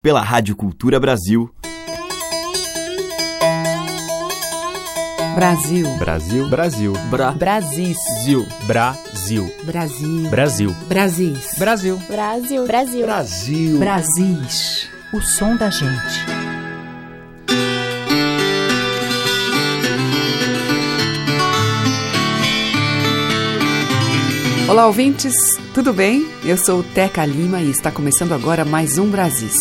pela Rádio Cultura Brasil. Brasil. Brasil. Brasil. Bra. Brasis. Zil. Brasil. Brasil. Brasil. Brasis. Brasil. Brasil. Brasil. Brasil. Brasis. O som da gente. Olá, ouvintes, tudo bem? Eu sou Teca Lima e está começando agora mais um Brasis.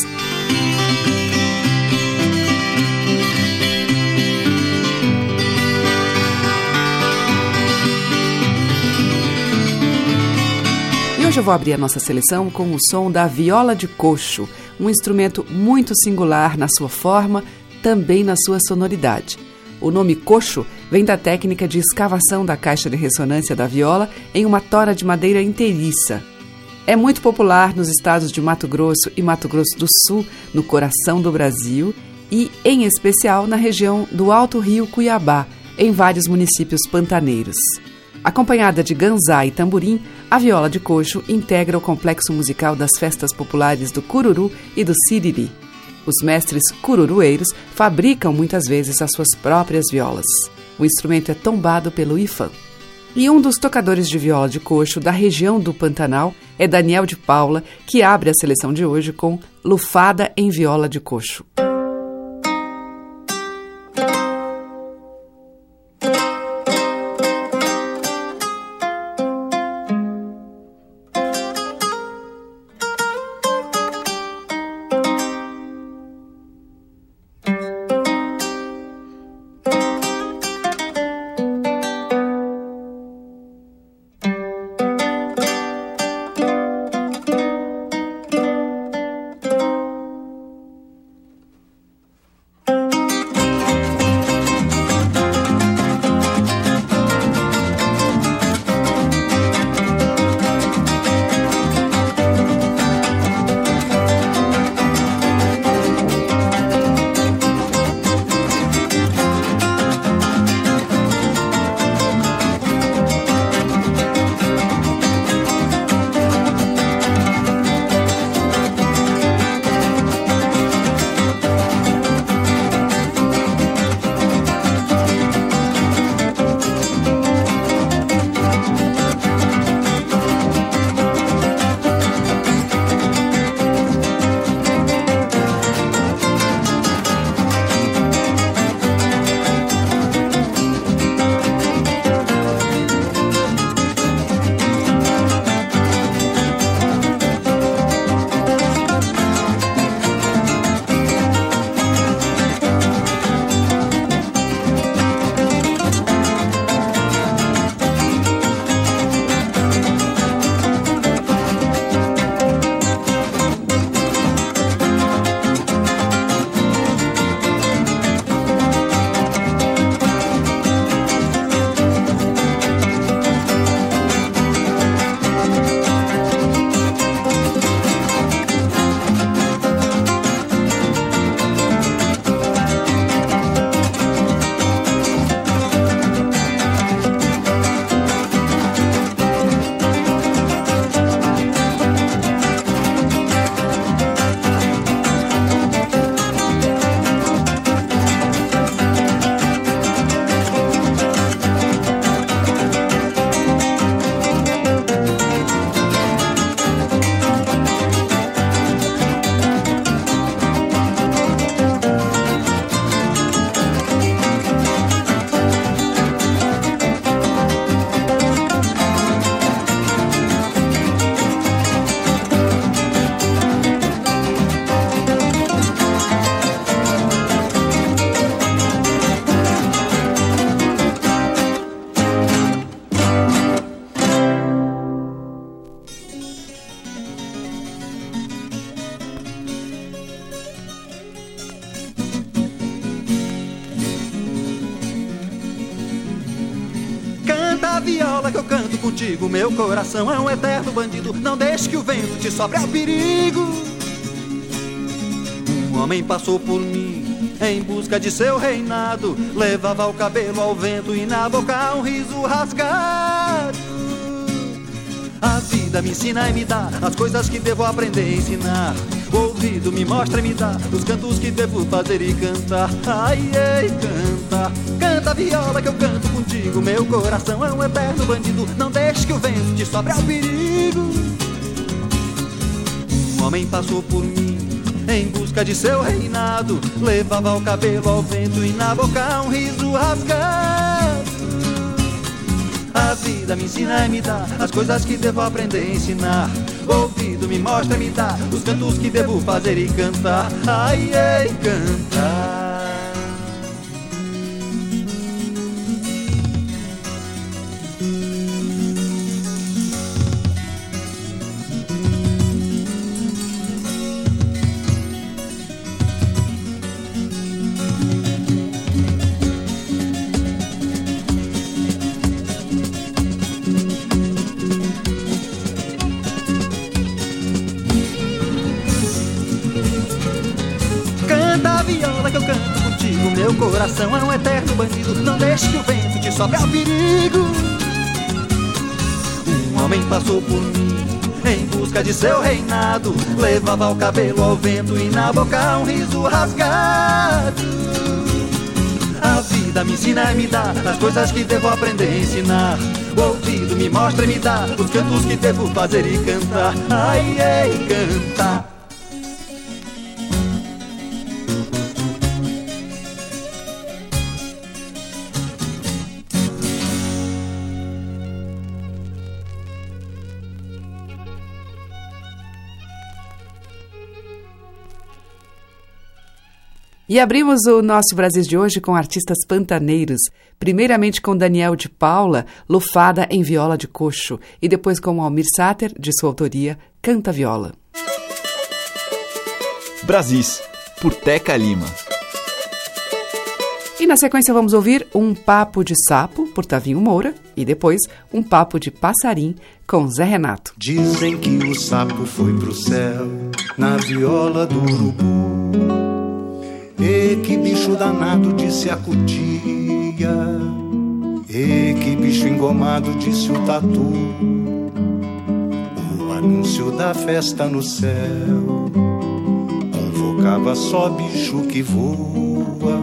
Hoje eu vou abrir a nossa seleção com o som da viola de coxo, um instrumento muito singular na sua forma, também na sua sonoridade. O nome coxo vem da técnica de escavação da caixa de ressonância da viola em uma tora de madeira inteiriça. É muito popular nos estados de Mato Grosso e Mato Grosso do Sul, no coração do Brasil, e, em especial, na região do Alto Rio Cuiabá, em vários municípios pantaneiros. Acompanhada de ganzá e tamborim, a viola de coxo integra o complexo musical das festas populares do cururu e do siriri. Os mestres cururueiros fabricam muitas vezes as suas próprias violas. O instrumento é tombado pelo IFAM. E um dos tocadores de viola de coxo da região do Pantanal é Daniel de Paula, que abre a seleção de hoje com Lufada em Viola de Coxo. Coração é um eterno bandido. Não deixe que o vento te sobre ao perigo. Um homem passou por mim em busca de seu reinado. Levava o cabelo ao vento e na boca um riso rasgado. A vida me ensina e me dá as coisas que devo aprender a ensinar. Vou ouvido me mostra e me dá os cantos que devo fazer e cantar. Ai, ei, canta, canta viola que eu canto contigo. Meu coração é um eterno bandido, não deixe que o vento te sobre ao perigo. Um homem passou por mim em busca de seu reinado, levava o cabelo ao vento e na boca um riso rasgado. A vida me ensina e me dá as coisas que devo aprender a ensinar. O ouvido me mostra e me dá os cantos que devo fazer e cantar. Ai, ai, cantar. Passou por mim em busca de seu reinado. Levava o cabelo ao vento e na boca um riso rasgado. A vida me ensina e me dá as coisas que devo aprender a ensinar. O ouvido me mostra e me dá os cantos que devo fazer e cantar. Ai, ai, cantar. E abrimos o nosso Brasil de hoje com artistas pantaneiros, primeiramente com Daniel de Paula, Lufada em viola de coxo, e depois com Almir Sater, de sua autoria, Canta Viola. Brasis, por Teca Lima. E na sequência vamos ouvir Um Papo de Sapo, por Tavinho Moura, e depois Um Papo de Passarim, com Zé Renato. Dizem que o sapo foi pro céu, na viola do urubu. E que bicho danado, disse a cutia. E que bicho engomado, disse o tatu. O anúncio da festa no céu convocava só bicho que voa.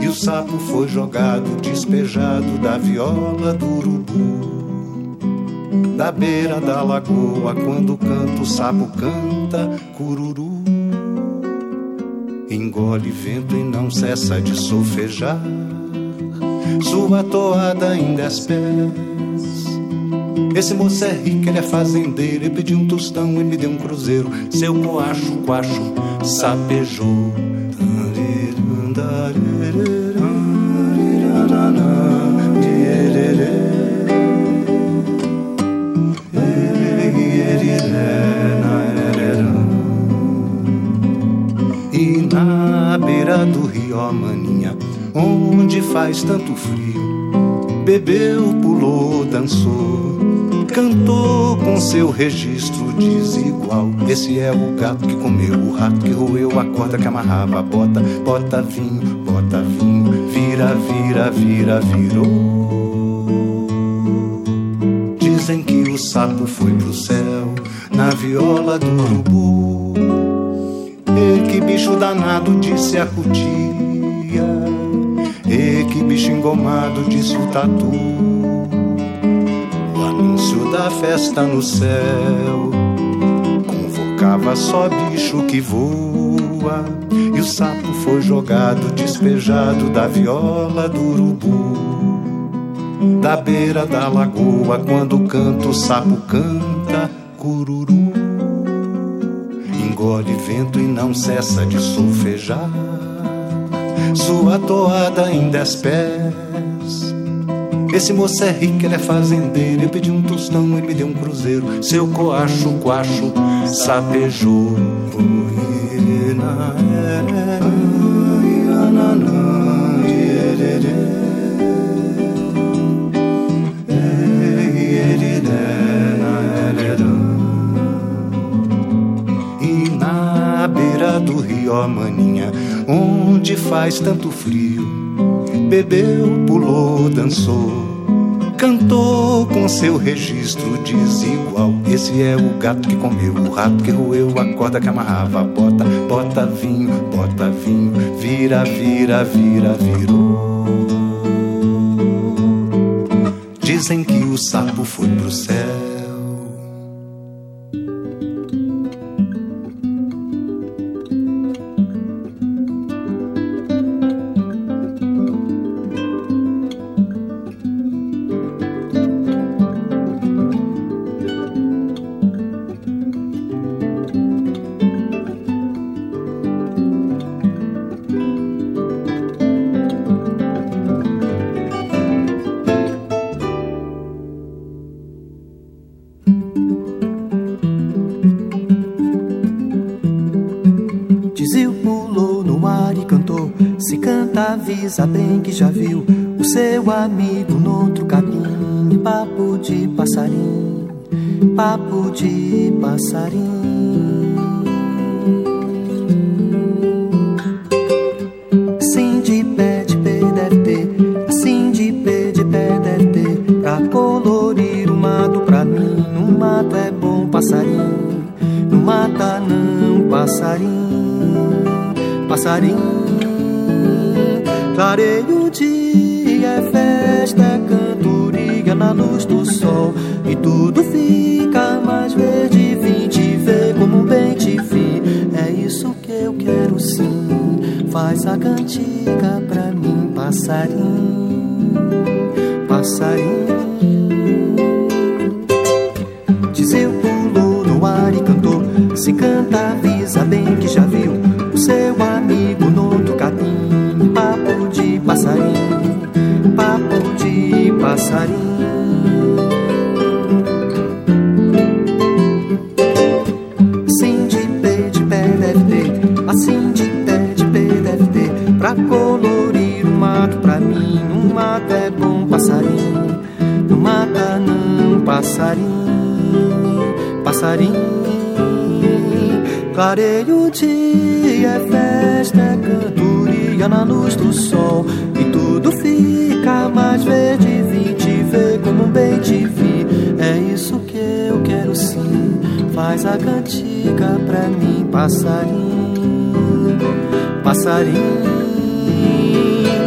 E o sapo foi jogado, despejado da viola do urubu. Da beira da lagoa, quando canta o sapo canta cururu engole vento e não cessa de solfejar. Sua toada ainda dez pés. Esse moço é rico, ele é fazendeiro. Ele pediu um tostão, ele me deu um cruzeiro. Seu coacho, coacho, sapejou. Ó maninha, onde faz tanto frio. Bebeu, pulou, dançou, cantou com seu registro desigual. Esse é o gato que comeu, o rato que roeu a corda que amarrava a bota. Bota vinho, bota vinho, vira, vira, vira, virou. Dizem que o sapo foi pro céu na viola do urubu e que bicho danado, disse a cutia. E que bicho engomado, disse o tatu. O anúncio da festa no céu convocava só bicho que voa. E o sapo foi jogado, despejado da viola do urubu. Da beira da lagoa, quando canta o sapo canta cururu engole vento e não cessa de solfejar. Sua toada em dez pés. Esse moço é rico, ele é fazendeiro. Eu pedi um tostão, ele me deu um cruzeiro. Seu coacho, coacho, sapejou. do rio, ó maninha, onde faz tanto frio. Bebeu, pulou, dançou, cantou com seu registro desigual. Esse é o gato que comeu, o rato que roeu, a corda que amarrava, bota, bota vinho, bota vinho, vira, vira, vira, virou. Dizem que o sapo foi pro céu. Avisa bem que já viu o seu amigo no outro caminho. Papo de passarinho, papo de passarinho. Assim de pé de pé deve ter, assim de pé de pé deve ter. Pra colorir o mato pra mim, no mato é bom passarinho, no mata não passarinho, passarinho. Clareia o dia, é festa, é cantoria na luz do sol. E tudo fica mais verde, vim te ver como bem te vi. É isso que eu quero sim. Faz a cantiga pra mim, passarinho, passarinho. Dizeu, pulou no ar e cantou. Se canta, avisa bem que já Clareio o dia, é festa, é cantoria na luz do sol. E tudo fica mais verde, vim te ver como bem te vi. É isso que eu quero sim, faz a cantiga pra mim Passarinho, passarinho.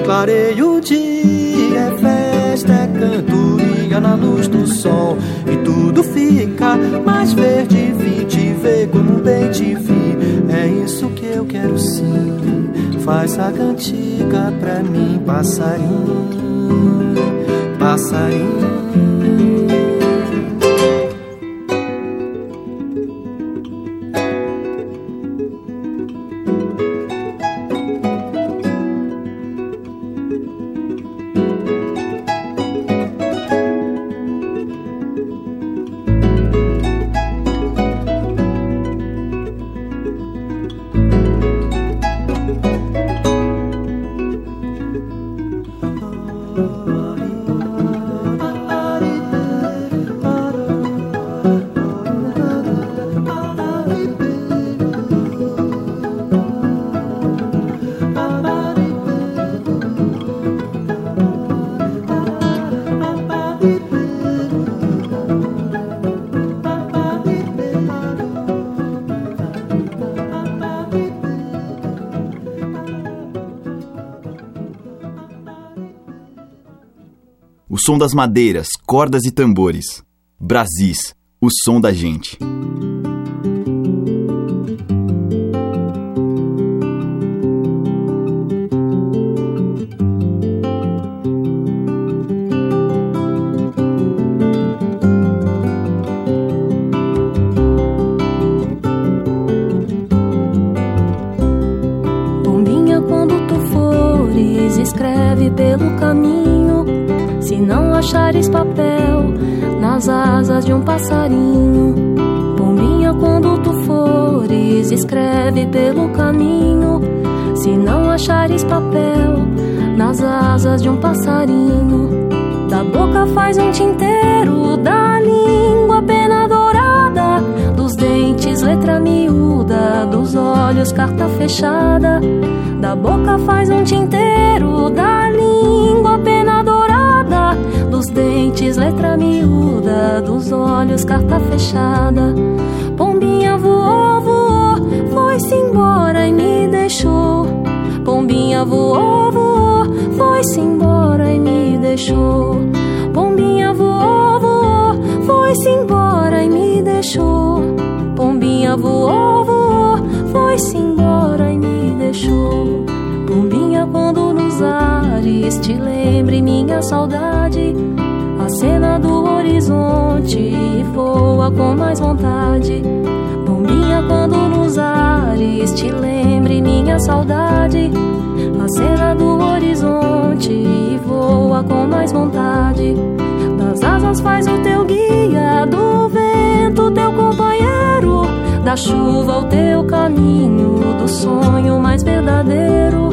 Clareio o dia, é festa, é cantoria na luz do sol. E tudo fica mais verde, ver como bem te vi. É isso que eu quero sim. Faz a cantiga pra mim, passarinho, passarinho. Som das madeiras, cordas e tambores. Brasis, o som da gente. Pelo caminho. Se não achares papel nas asas de um passarinho, da boca faz um tinteiro, da língua pena dourada, dos dentes letra miúda, dos olhos carta fechada. Da boca faz um tinteiro, da língua pena dourada dos dentes, letra miúda, dos olhos, carta fechada. Pombinha foi-se e me deixou. Pombinha voou, voou, foi-se embora e me deixou. Pombinha voou, voou, foi-se embora e me deixou. Pombinha voou, voou, foi-se embora e me deixou. Pombinha quando nos ares te lembre minha saudade. A cena do horizonte voa com mais vontade. Pombinha quando nos ares te lembre minha saudade. A cena do horizonte e voa com mais vontade. Das asas faz o teu guia, do vento teu companheiro, da chuva o teu caminho, do sonho mais verdadeiro.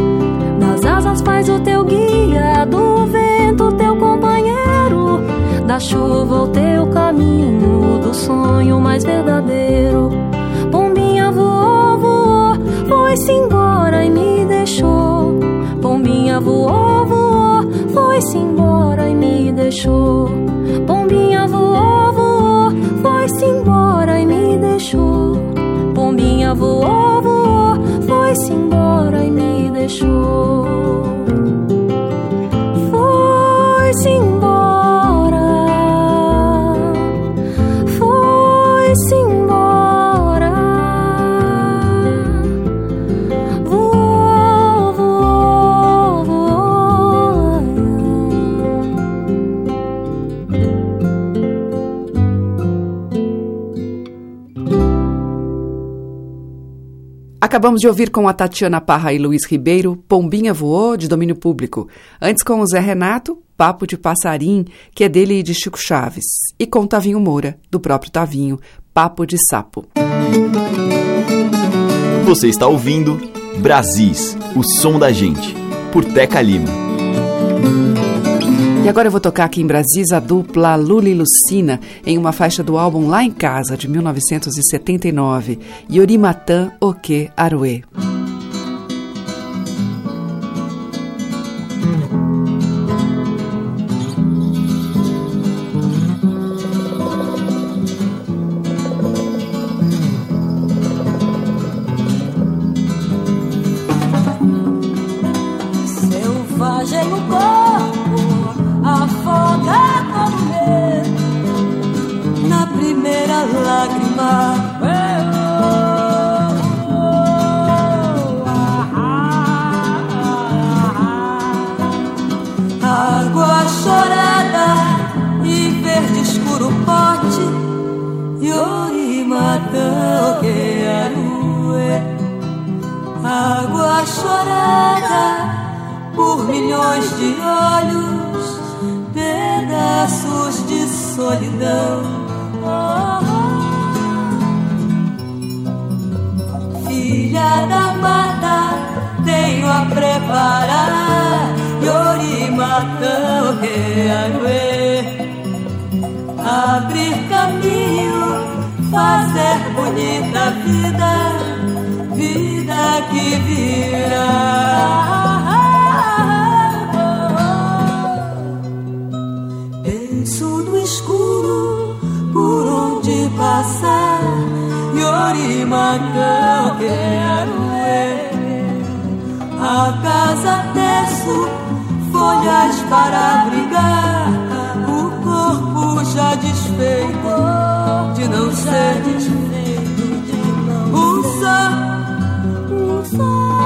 Das asas faz o teu guia, do vento teu companheiro, da chuva o teu caminho, do sonho mais verdadeiro. Foi-se embora e me deixou. Pombinha voou, voou, foi-se embora e me deixou. Pombinha voou, voou, foi-se embora e me deixou. Pombinha voou, voou, foi-se embora e me deixou. Acabamos de ouvir com a Tatiana Parra e Luiz Ribeiro, Pombinha Voou, de domínio público. Antes com o Zé Renato, Papo de Passarim, que é dele e de Chico Chaves. E com Tavinho Moura, do próprio Tavinho, Papo de Sapo. Você está ouvindo Brasis, o som da gente, por Teca Lima. E agora eu vou tocar aqui em Brasis a dupla Lula e Lucina em uma faixa do álbum Lá em Casa, de 1979, Yorimatan Oke Aroe. Pedaços de solidão. Filha da mata, tenho a preparar Yorimatão Rearuê. Abrir caminho, fazer bonita vida, vida que vira. prima que eu quero é a casa teço, folhas para abrigar, o corpo já desfeito de não ser desfeito de um só, um só.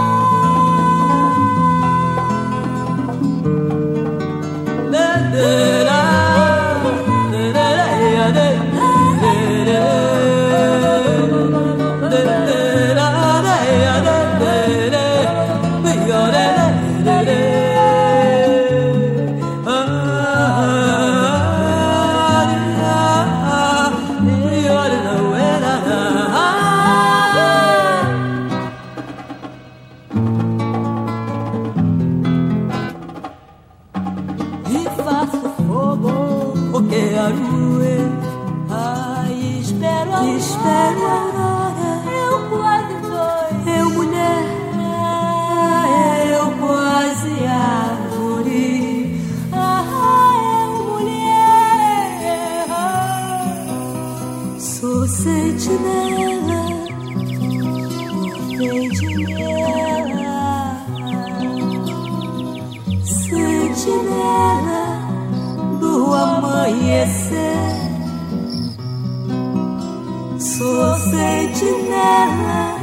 O sentinela, sentinela, sentinela do amanhecer. Sou sentinela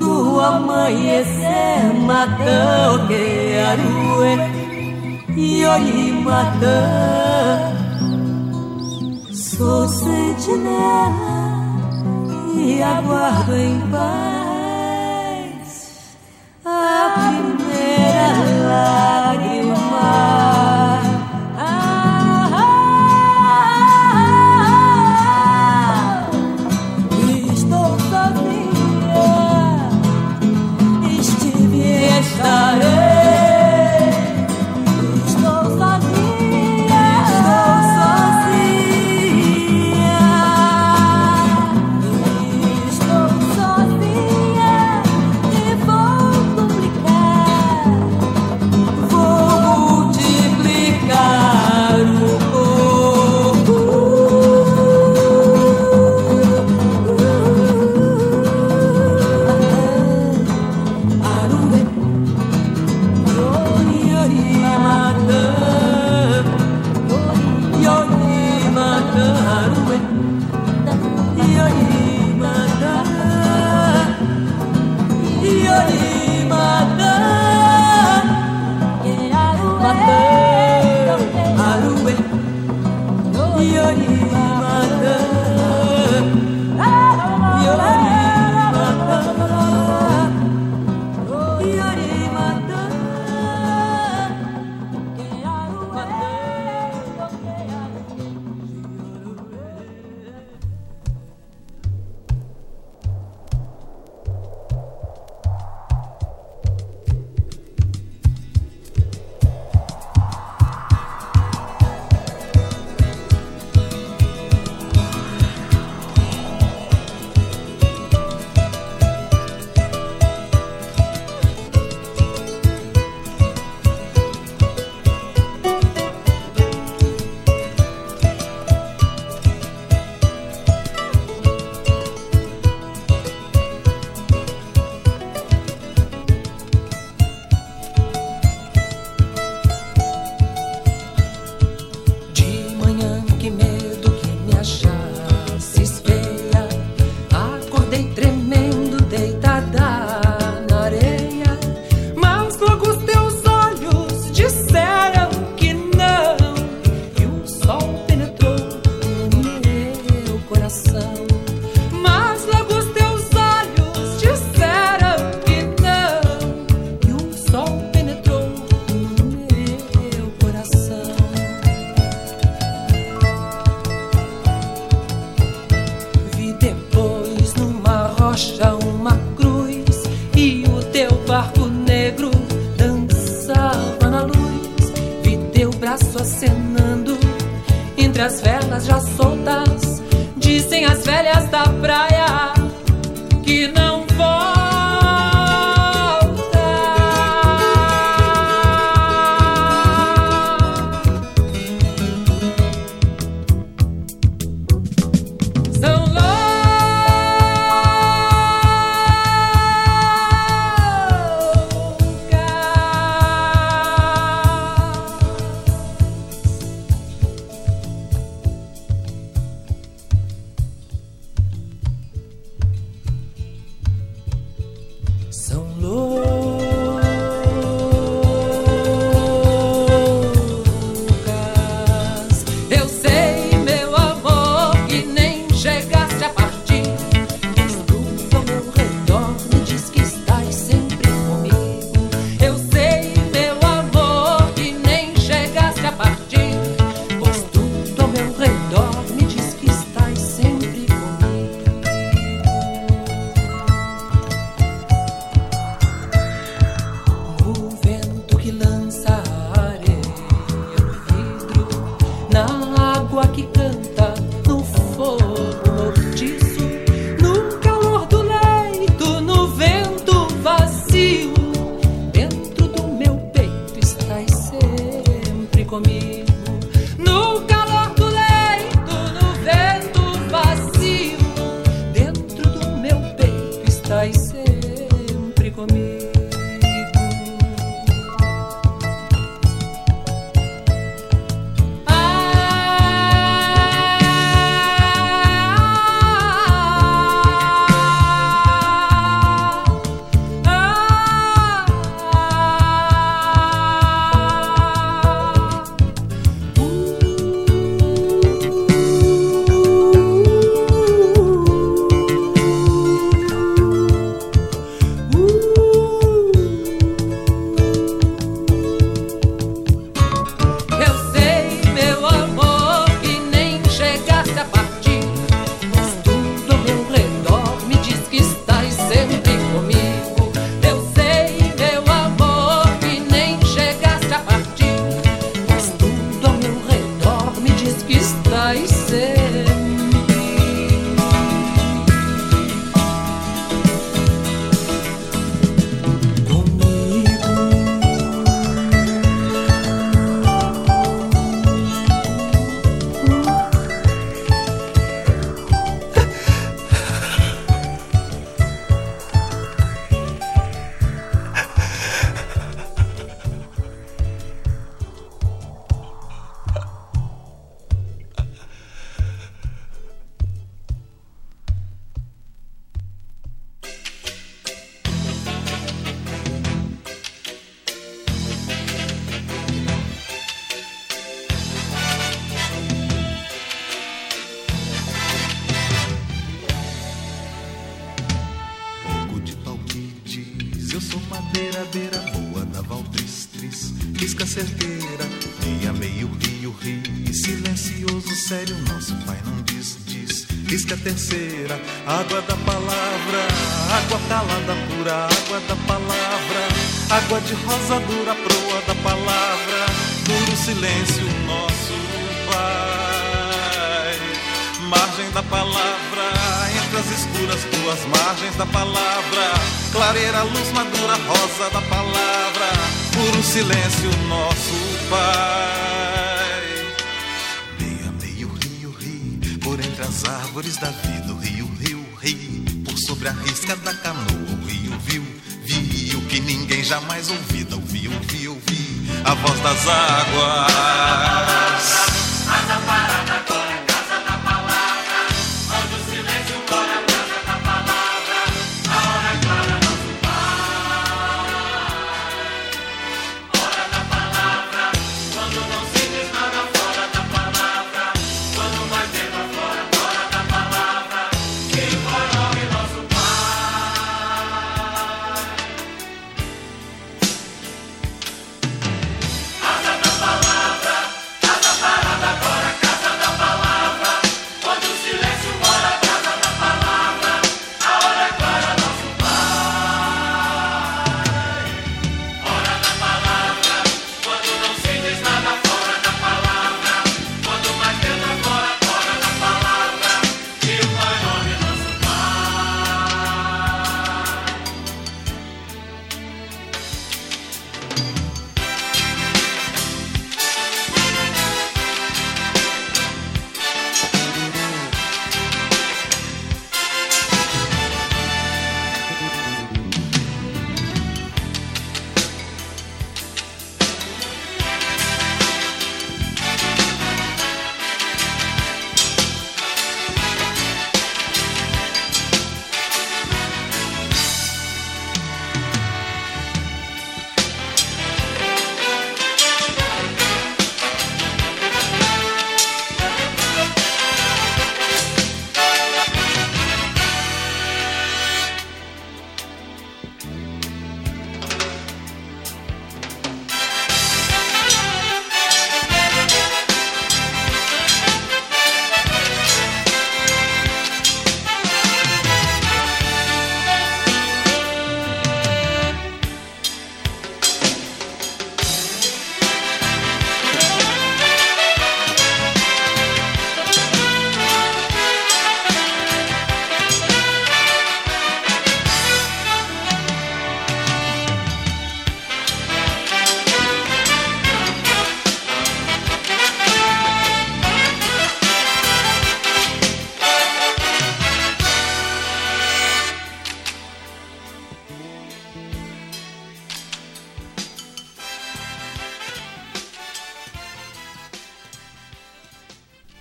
do amanhecer, matão que arue e olhe matão. Sou sentinela e aguardo em paz entre as escuras tuas margens da palavra, clareira, luz madura, rosa da palavra, puro silêncio, nosso Pai. Meia, meio rio, rio, por entre as árvores da vida, o rio, rio, rio, por sobre a risca da canoa, o rio viu, viu que ninguém jamais ouvida, ouviu, ouviu, ouviu a voz das águas.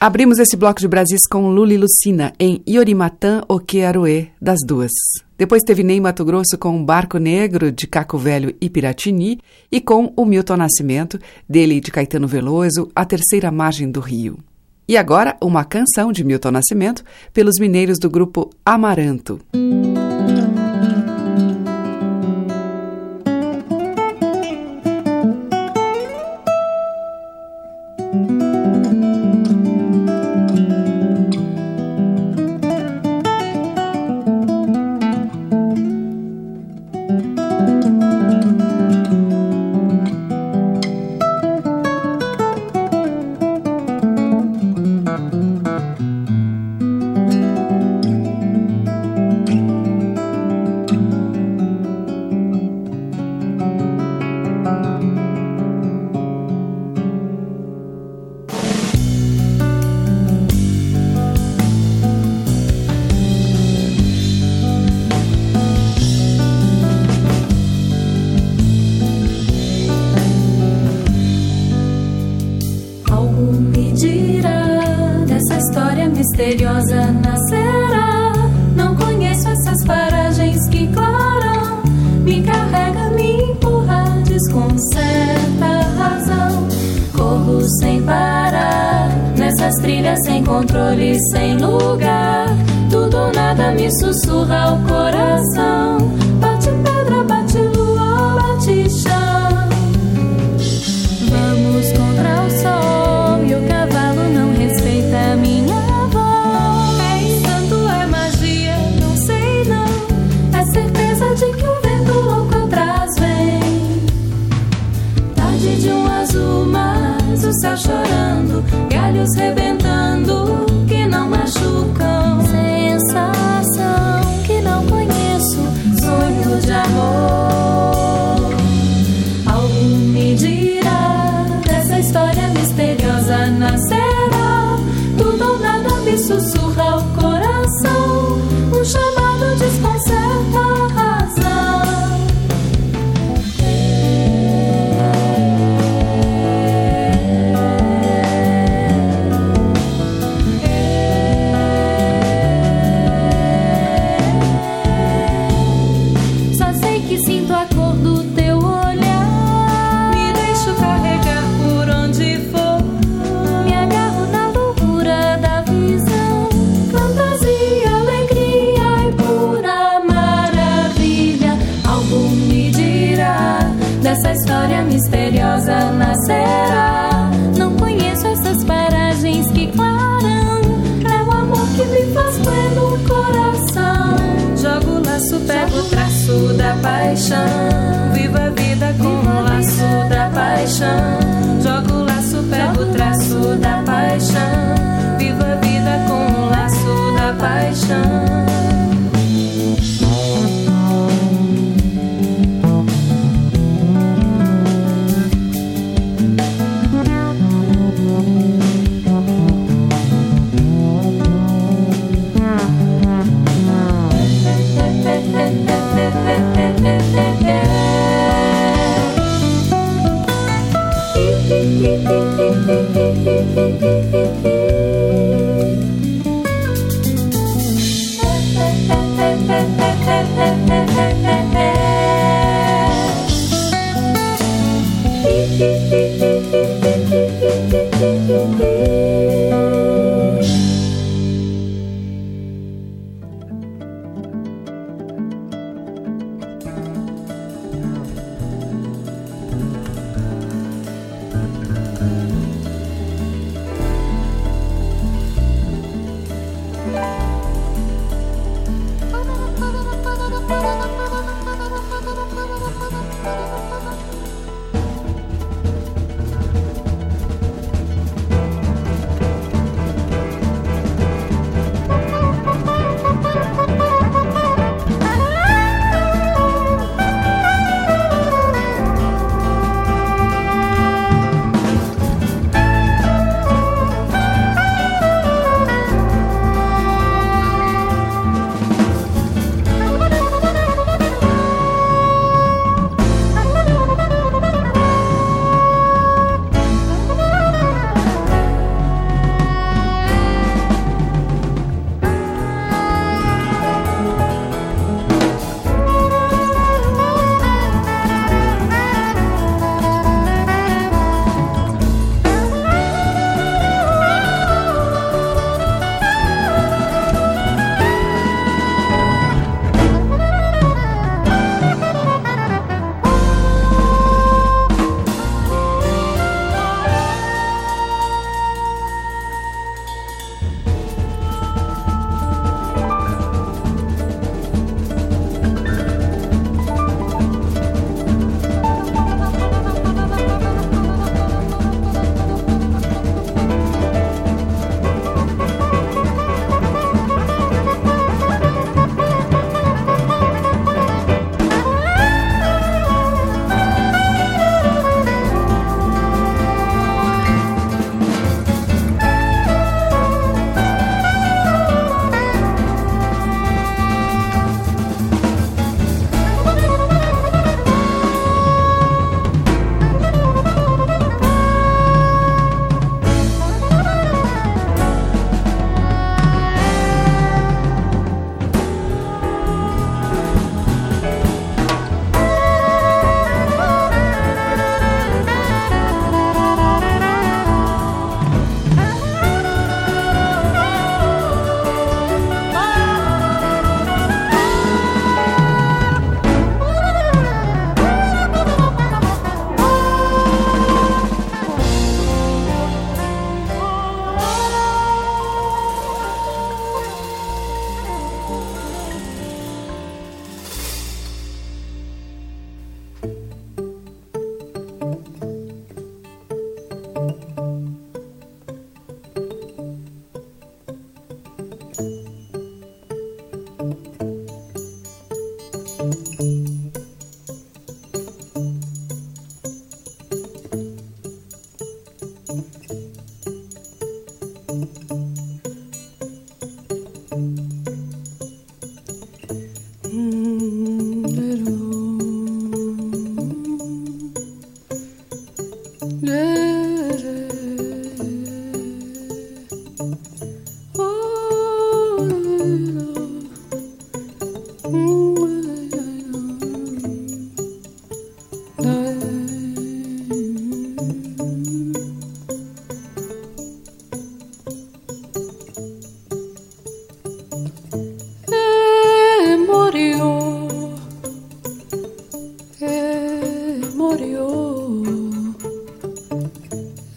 Abrimos esse bloco de Brasis com Luli Lucina em Iorimatan Okearoe, das duas. Depois teve Ney Mato Grosso com Barco Negro, de Caco Velho e Piratini, e com o Milton Nascimento, dele de Caetano Veloso, A Terceira Margem do Rio. E agora, uma canção de Milton Nascimento pelos mineiros do grupo Amaranto. sussurra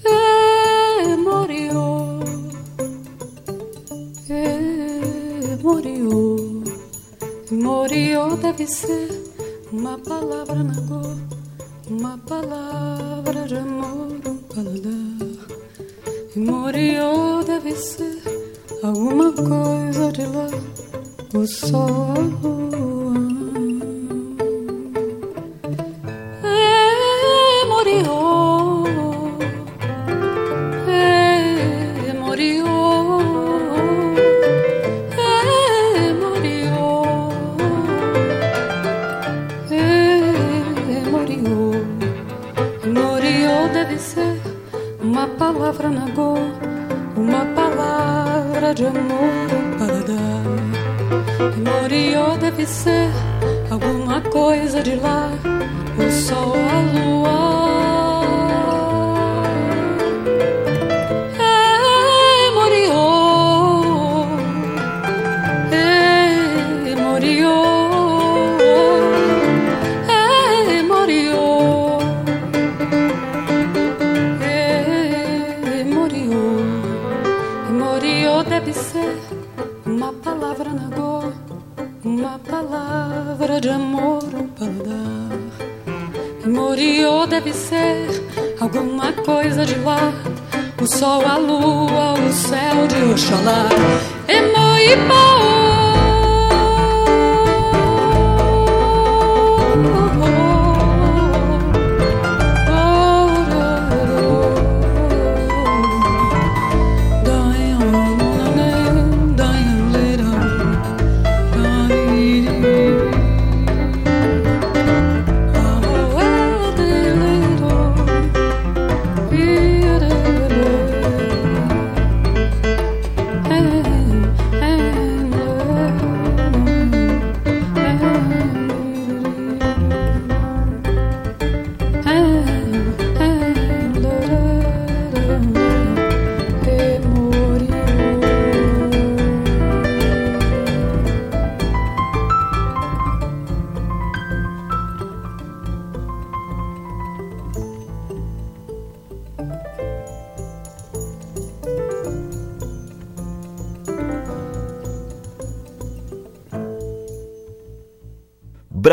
Eh, eh, deve ser uma palavra na cor, uma palavra de amor, um paladar. E moriou deve ser alguma coisa de lá, o sol.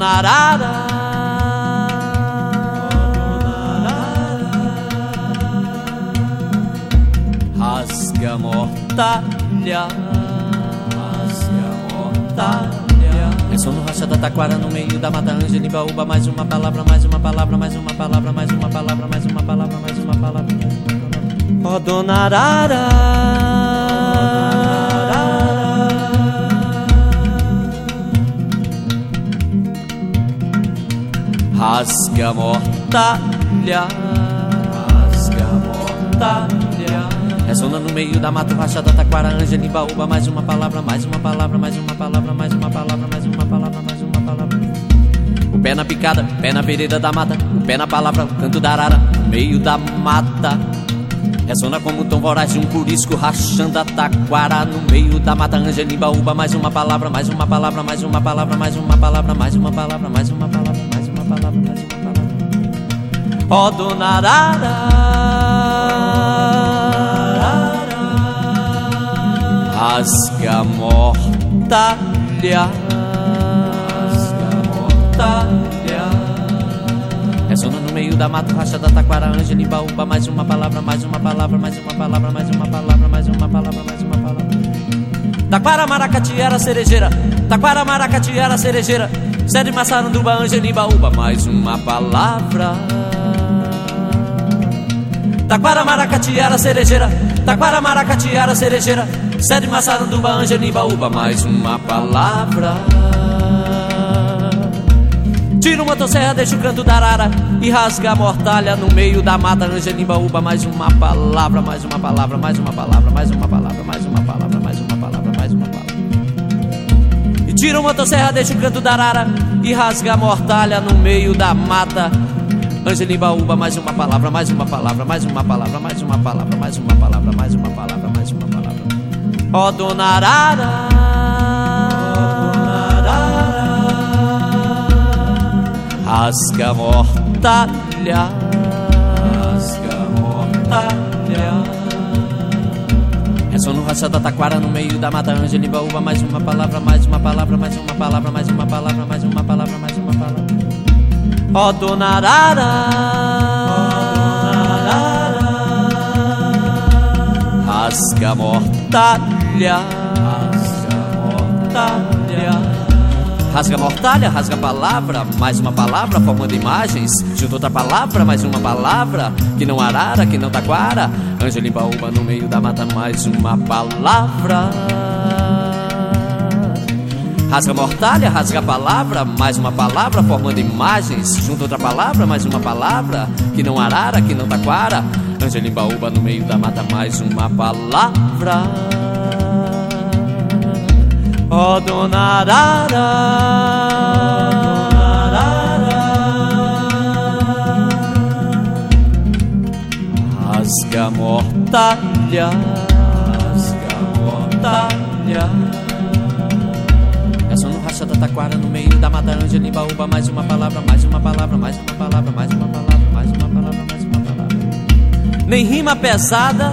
Dona Arara. Rasga mortalha, rasga mortalha. É som no racha da taquara no meio da mata Ângela e baúba. Mais uma palavra, mais uma palavra, mais uma palavra, mais uma palavra, mais uma palavra, mais uma palavra. Ó oh. Rasga mortalha, rasga mortalha. Ressona no meio da mata, rachada, taquara, ângela, baúba. Mais uma palavra, mais uma palavra, mais uma palavra, mais uma palavra, mais uma palavra, mais uma palavra. O pé na picada, pé na vereda da mata, o pé na palavra, canto da arara, no meio da mata. Ressona como um tom voraz de um curisco rachando a taquara no meio da mata, ângela, baúba. Mais uma palavra, mais uma palavra, mais uma palavra, mais uma palavra, mais uma palavra, mais uma palavra palavra, mais uma palavra. Ó oh, dona Arara, rasga mortalha, rasga mortalha. Ressona no meio da mata, rachada, taquara, ângela, baúba, mais uma palavra, mais uma palavra, mais uma palavra, mais uma palavra, mais uma palavra, mais uma palavra. Taquara, maracatiara, cerejeira, taquara, maracatiara, cerejeira, sede maçaranduba, ângela, baúba, mais uma palavra. Taquara, maracatiara, cerejeira, taquara, maracatiara, cerejeira, sede maçaranduba, ângela, baúba, mais uma palavra. Tira uma motosserra, deixa o canto da arara E rasga a mortalha no meio da mata Angelimba uba, mais uma palavra Mais uma palavra, mais uma palavra Mais uma palavra, mais uma palavra tira uma motosserra, deixa o canto da arara E rasga a mortalha no meio da mata. Angelimba uba, mais uma palavra Mais uma palavra, mais uma palavra Mais uma palavra, mais uma palavra Mais uma palavra, mais uma palavra. Ó oh, dona arara. Rasga mortalha, rasga mortalha. Ressono racha da taquara no meio da mata Angeliba uva mais uma palavra, mais uma palavra, mais uma palavra, mais uma palavra, mais uma palavra, mais uma palavra. Ó oh, dona Arara, rasga mortalha, rasga mortalha. Rasga mortalha, rasga palavra, mais uma palavra formando imagens. Junto outra palavra, mais uma palavra. Que não arara, que não taquara. Anjo limpa uma no meio da mata, mais uma palavra. Rasga mortalha, rasga palavra, mais uma palavra formando imagens. Junto outra palavra, mais uma palavra. Que não arara, que não taquara. Anjo limpa no meio da mata, mais uma palavra. Ó oh, dona Arara, Rasga mortalha, rasga mortalha. É só no racha da taquara no meio da mata Ângela em baúba Mais uma palavra, mais uma palavra, mais uma palavra, mais uma palavra, mais uma palavra, mais uma palavra. Nem rima pesada,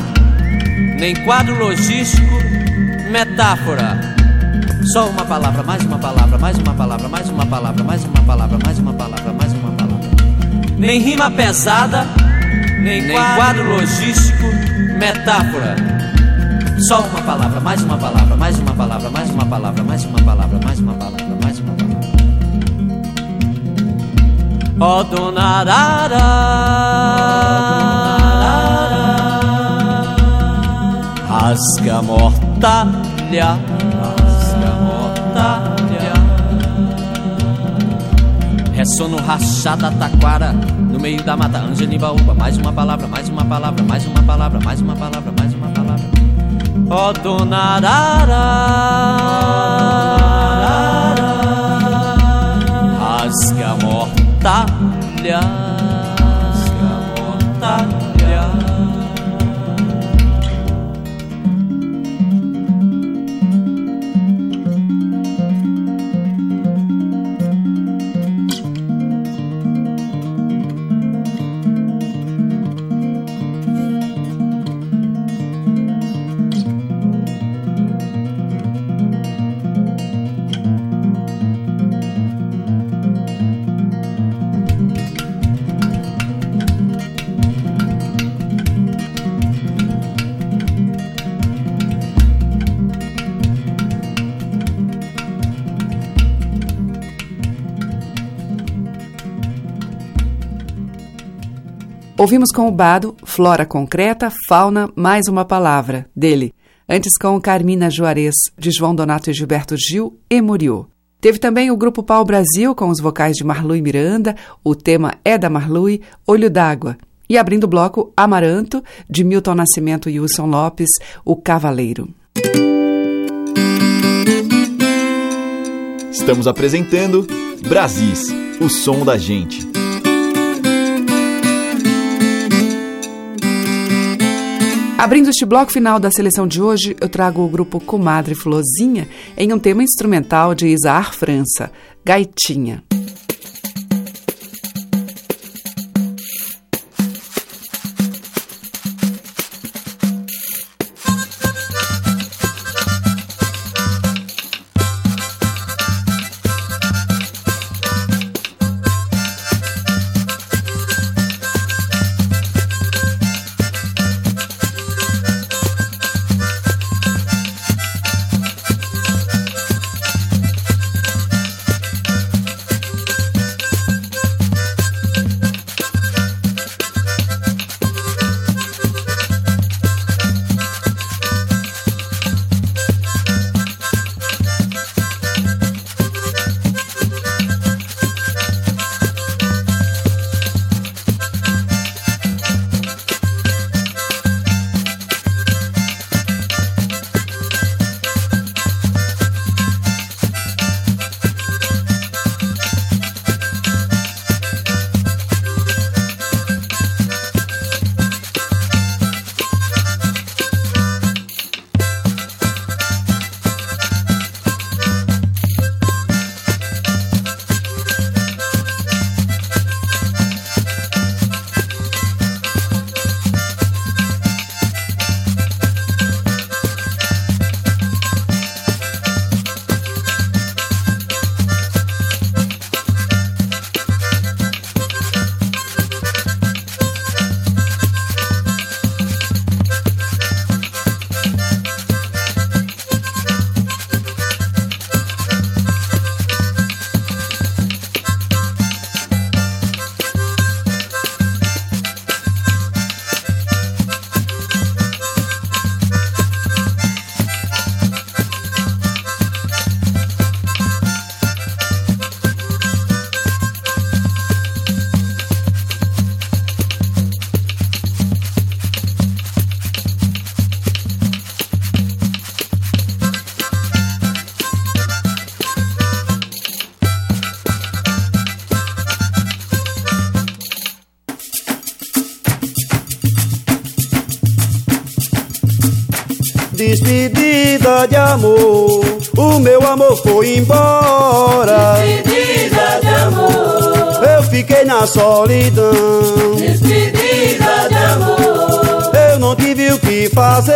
nem quadro logístico, metáfora só uma palavra, mais uma palavra, mais uma palavra, mais uma palavra, mais uma palavra, mais uma palavra, mais uma palavra. Nem rima pesada, nem, nem quadro logístico, metáfora. Só uma palavra, mais uma palavra, mais uma palavra, mais uma palavra, mais uma palavra, mais uma palavra, mais uma palavra. Ó oh, dona Arara, rasga mortalha Ressono rachada taquara no meio da mata Angenibaúba. Mais uma palavra, mais uma palavra, mais uma palavra, mais uma palavra, mais uma palavra. Ó oh, dona Arara, rasga mortalha, rasga mortalha. Ouvimos com o Bado Flora Concreta, Fauna, mais uma palavra, dele. Antes com Carmina Juarez, de João Donato e Gilberto Gil, e Murió. Teve também o Grupo Pau Brasil, com os vocais de Marlui Miranda, o tema é da Marlui, Olho d'Água. E abrindo o bloco, Amaranto, de Milton Nascimento e Wilson Lopes, O Cavaleiro. Estamos apresentando Brasis, o som da gente. Abrindo este bloco final da seleção de hoje, eu trago o grupo Comadre Flozinha em um tema instrumental de Isar França, Gaitinha. Despedida de amor, o meu amor foi embora. Despedida de amor, eu fiquei na solidão. Despedida de amor, eu não tive o que fazer.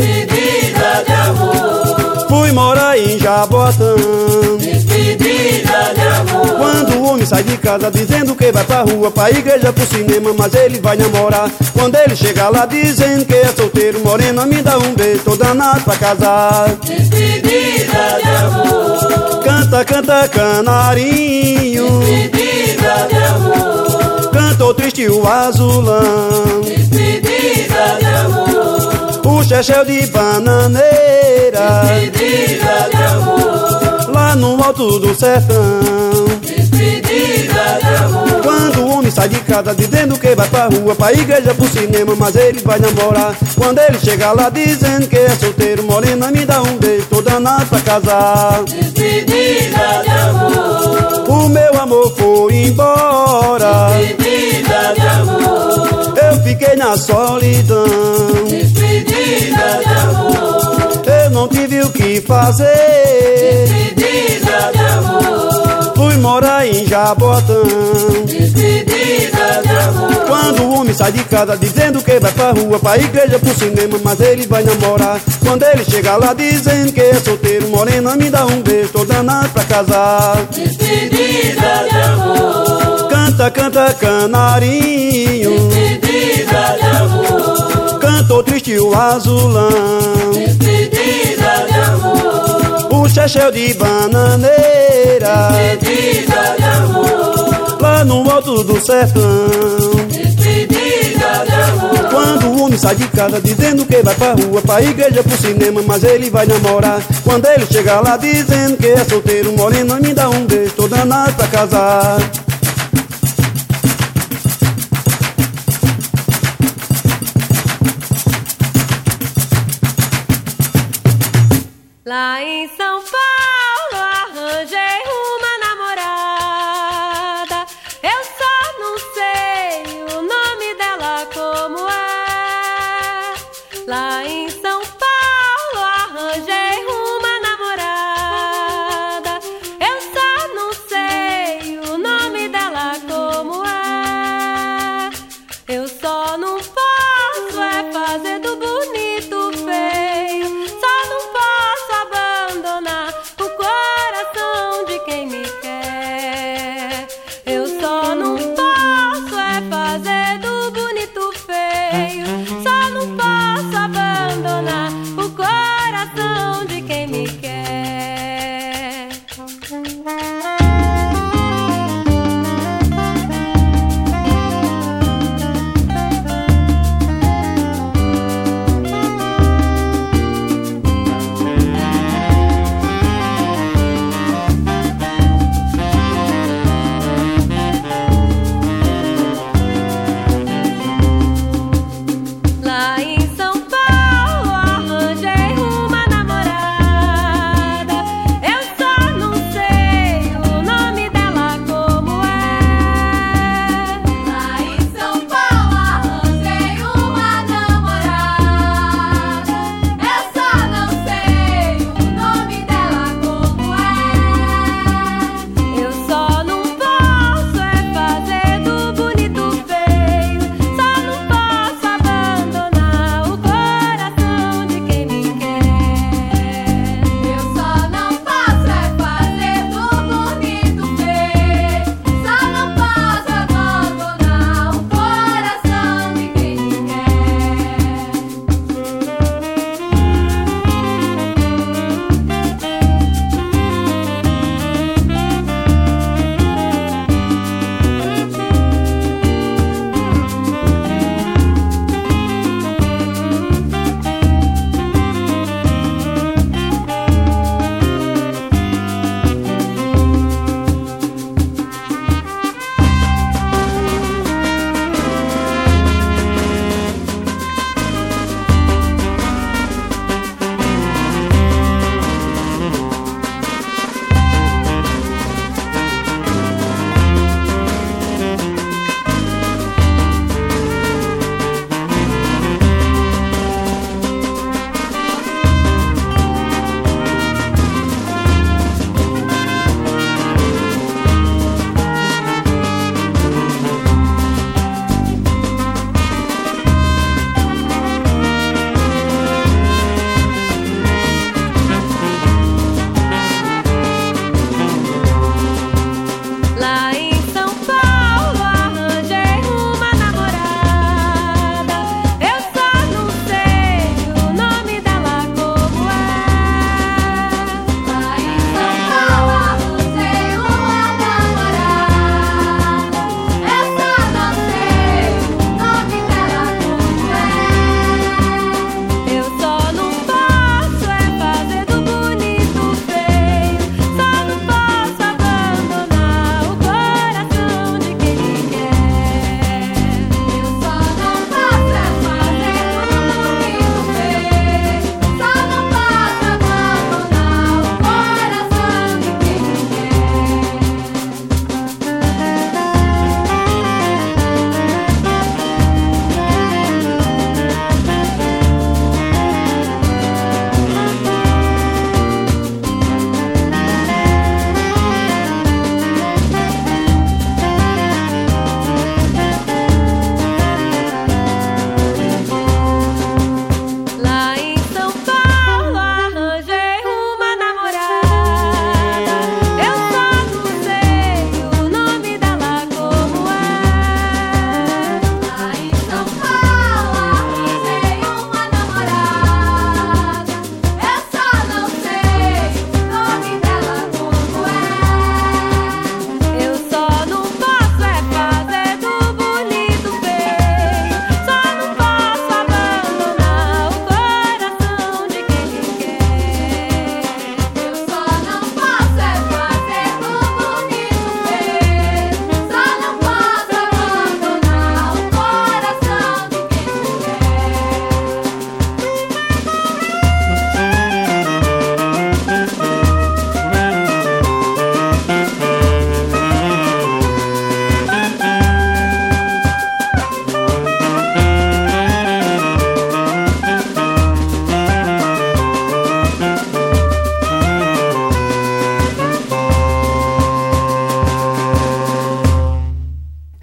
Despedida de amor, fui morar em Jabotão. Sai de casa dizendo que vai pra rua, pra igreja, pro cinema, mas ele vai namorar. Quando ele chega lá dizendo que é solteiro, morena, me dá um beijo, tô danado pra casar. Despedida de amor, canta, canta, canarinho. Despedida de amor, cantou triste o azulão. Despedida de amor, o chechel de bananeira. Despedida de amor, lá no alto do sertão. Sai de casa dizendo que vai pra rua, pra igreja, pro cinema, mas ele vai namorar. Quando ele chega lá dizendo que é solteiro, morena, me dá um beijo, tô danado pra casar. Despedida de amor, o meu amor foi embora. Despedida de amor, eu fiquei na solidão. Despedida de amor, eu não tive o que fazer. Despedida de amor, fui morar em Jabotão. Despedida quando o homem sai de casa dizendo que vai pra rua, pra igreja, pro cinema, mas ele vai namorar. Quando ele chega lá dizendo que é solteiro, morena, me dá um beijo, tô danado pra casar. Despedida de amor, canta, canta, canarinho. Despedida de amor, cantou triste o azulão. Despedida de amor, o chechel de bananeira. Despedida de amor, lá no alto do sertão. Despedida de amor, quando o homem sai de casa dizendo que vai pra rua, pra igreja, pro cinema, mas ele vai namorar. Quando ele chega lá dizendo que é solteiro, morena, me dá um beijo, tô danado pra casar.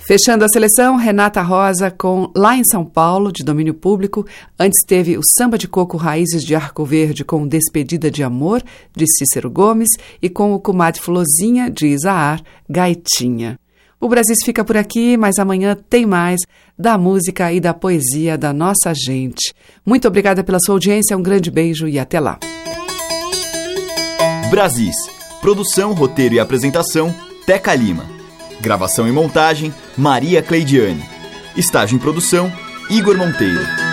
Fechando a seleção, Renata Rosa com Lá em São Paulo, de domínio público. Antes teve o Samba de Coco Raízes de Arco Verde com Despedida de Amor, de Cícero Gomes, e com o Comadre Flozinha, de Isaar, Gaitinha. O Brasil fica por aqui, mas amanhã tem mais da música e da poesia da nossa gente. Muito obrigada pela sua audiência, um grande beijo e até lá. Brasis. Produção, roteiro e apresentação, Teca Lima. Gravação e montagem, Maria Cleidiane. Estágio em produção, Igor Monteiro.